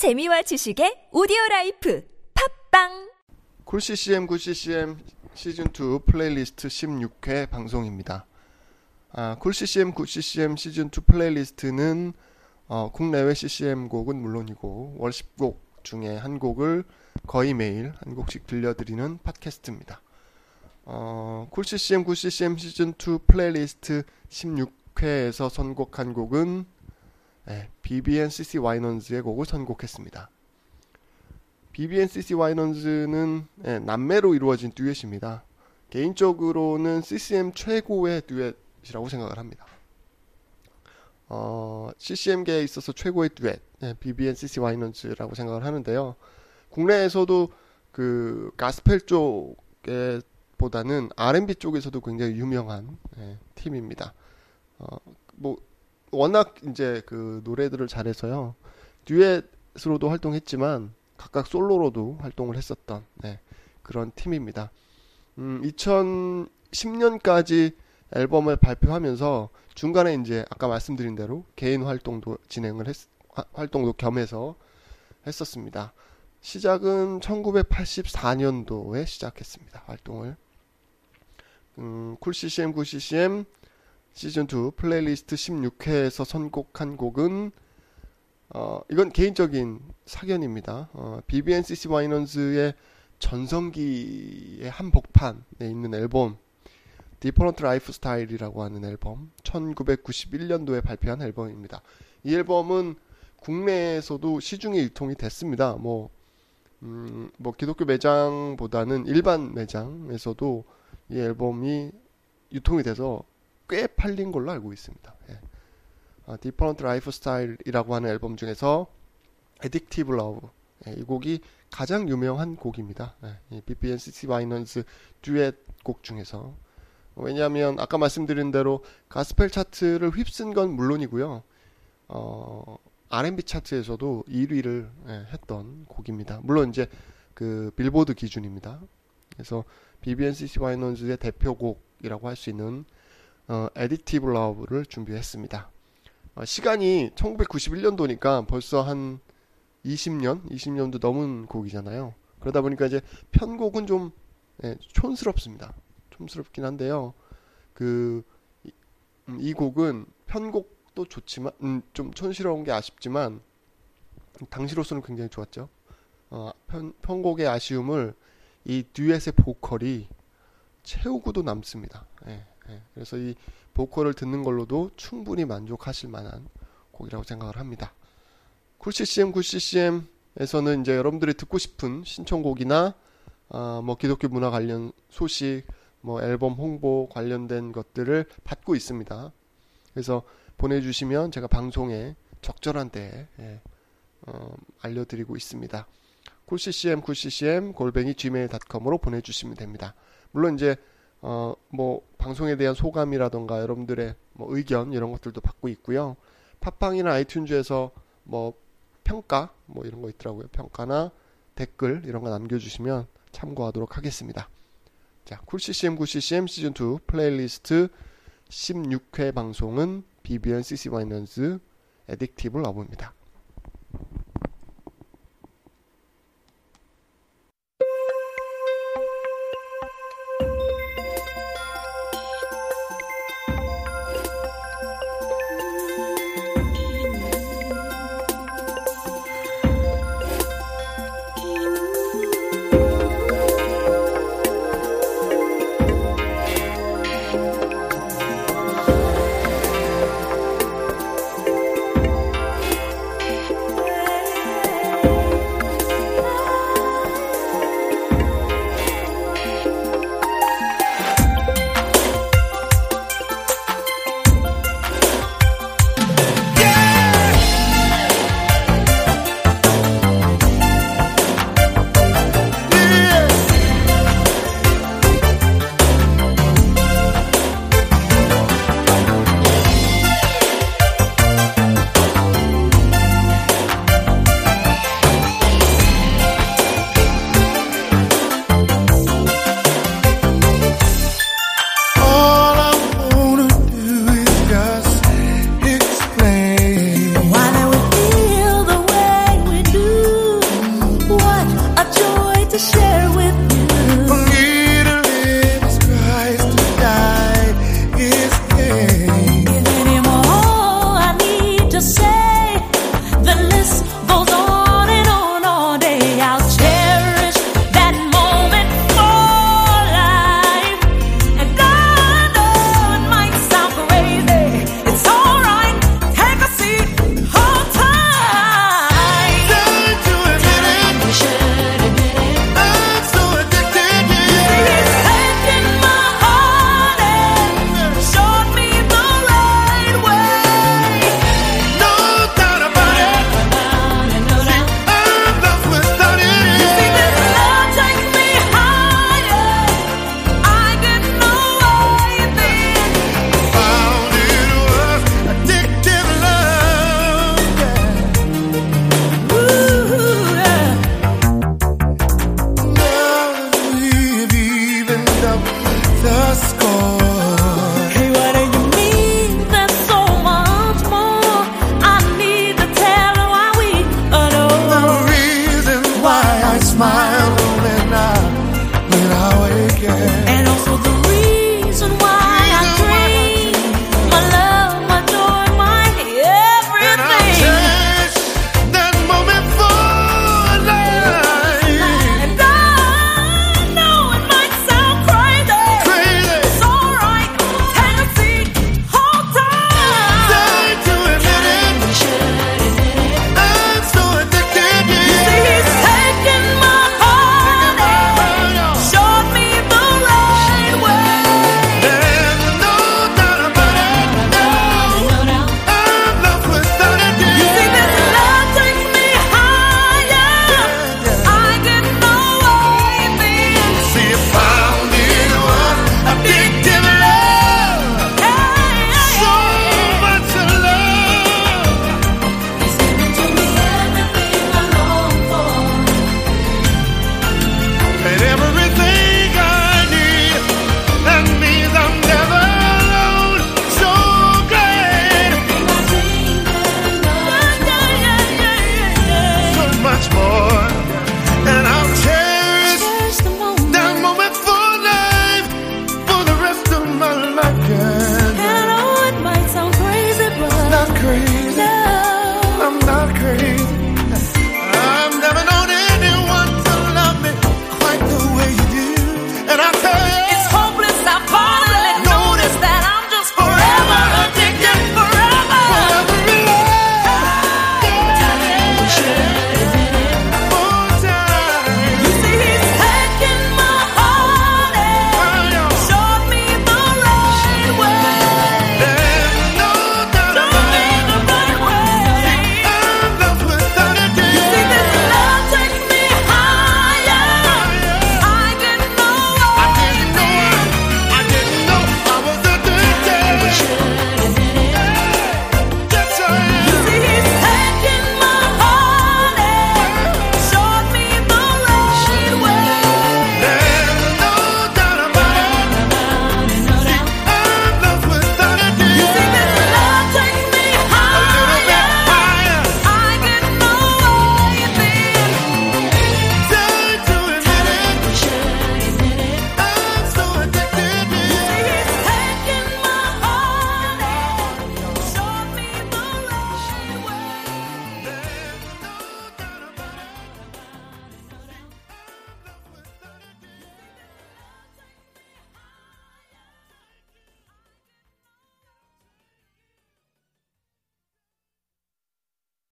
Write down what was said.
재미와 지식의 audio life 팟빵 cool CCM good CCM 시즌 2 플레이리스트 16회 방송입니다. 아, 쿨 CCM 9 CCM 시즌 2 플레이리스트는 어, 국내외 CCM 곡은 물론이고 월 10곡 중에 한 곡을 거의 매일 한 곡씩 들려드리는 팟캐스트입니다. 어, cool CCM good CCM 시즌 2 플레이리스트 16회에서 선곡한 곡은 네, BBNCC 와이넌즈의 곡을 선곡했습니다. BBNCC 와이넌즈는 네, 남매로 이루어진 듀엣입니다. 개인적으로는 CCM 최고의 듀엣이라고 생각을 합니다. 어, CCM계에 있어서 최고의 듀엣, 네, BBNCC 와이넌즈라고 생각을 하는데요. 국내에서도 그 가스펠 쪽에 보다는 R&B 쪽에서도 굉장히 유명한 네, 팀입니다. 어, 뭐 워낙 이제 그 노래들을 잘해서요. 듀엣으로도 활동했지만 각각 솔로로도 활동을 했었던 네, 그런 팀입니다. 음, 2010년까지 앨범을 발표하면서 중간에 이제 아까 말씀드린 대로 개인 활동도 진행을 했, 활동도 겸해서 했었습니다. 시작은 1984년도에 시작했습니다. 활동을. 음, 쿨 CCM, 9 CCM 시즌2 플레이리스트 16회에서 선곡한 곡은 어, 이건 개인적인 사견입니다. 어, BBNCC 와이넌즈의 전성기의 한복판에 있는 앨범 Different Lifestyle이라고 하는 앨범 1991년도에 발표한 앨범입니다. 이 앨범은 국내에서도 시중에 유통이 됐습니다. 뭐, 음, 뭐 기독교 매장보다는 일반 매장에서도 이 앨범이 유통이 돼서 꽤 팔린 걸로 알고 있습니다. 예. 아, Different Lifestyle이라고 하는 앨범 중에서 Addictive Love 예, 이 곡이 가장 유명한 곡입니다. 예, BBNCC 와이넌스 듀엣 곡 중에서 왜냐하면 아까 말씀드린 대로 가스펠 차트를 휩쓴 건 물론이고요. 어, R&B 차트에서도 1위를 예, 했던 곡입니다. 물론 이제 그 빌보드 기준입니다. 그래서 BBNCC 와이넌즈의 대표곡이라고 할 수 있는 어, Addictive Love를 준비했습니다. 어, 시간이 1991년도니까 벌써 한 20년, 20년도 넘은 곡이잖아요. 그러다 보니까 이제 편곡은 좀 예, 촌스럽습니다. 촌스럽긴 한데요. 그, 이, 음, 이 곡은 편곡도 좋지만, 음, 좀 촌스러운 게 아쉽지만, 당시로서는 굉장히 좋았죠. 어, 편, 편곡의 아쉬움을 이 듀엣의 보컬이 채우고도 남습니다. 예. 예, 그래서 이 보컬을 듣는 걸로도 충분히 만족하실 만한 곡이라고 생각을 합니다. 쿨CCM, 쿨CCM에서는 이제 여러분들이 듣고 싶은 신청곡이나 어, 뭐 기독교 문화 관련 소식, 뭐 앨범 홍보 관련된 것들을 받고 있습니다. 그래서 보내주시면 제가 방송에 적절한 때에 예, 어, 알려드리고 있습니다. 쿨CCM, 쿨CCM 골뱅이 gmail.com으로 보내주시면 됩니다. 물론 이제 어, 뭐 방송에 대한 소감이라던가 여러분들의 뭐 의견 이런 것들도 받고 있고요. 팟빵이나 아이튠즈에서 뭐 평가 뭐 이런 거 있더라고요. 평가나 댓글 이런 거 남겨주시면 참고하도록 하겠습니다. 자, 쿨CCM 9CCM 시즌2 플레이리스트 16회 방송은 BBN CC 마이너스 에딕티브 러브입니다.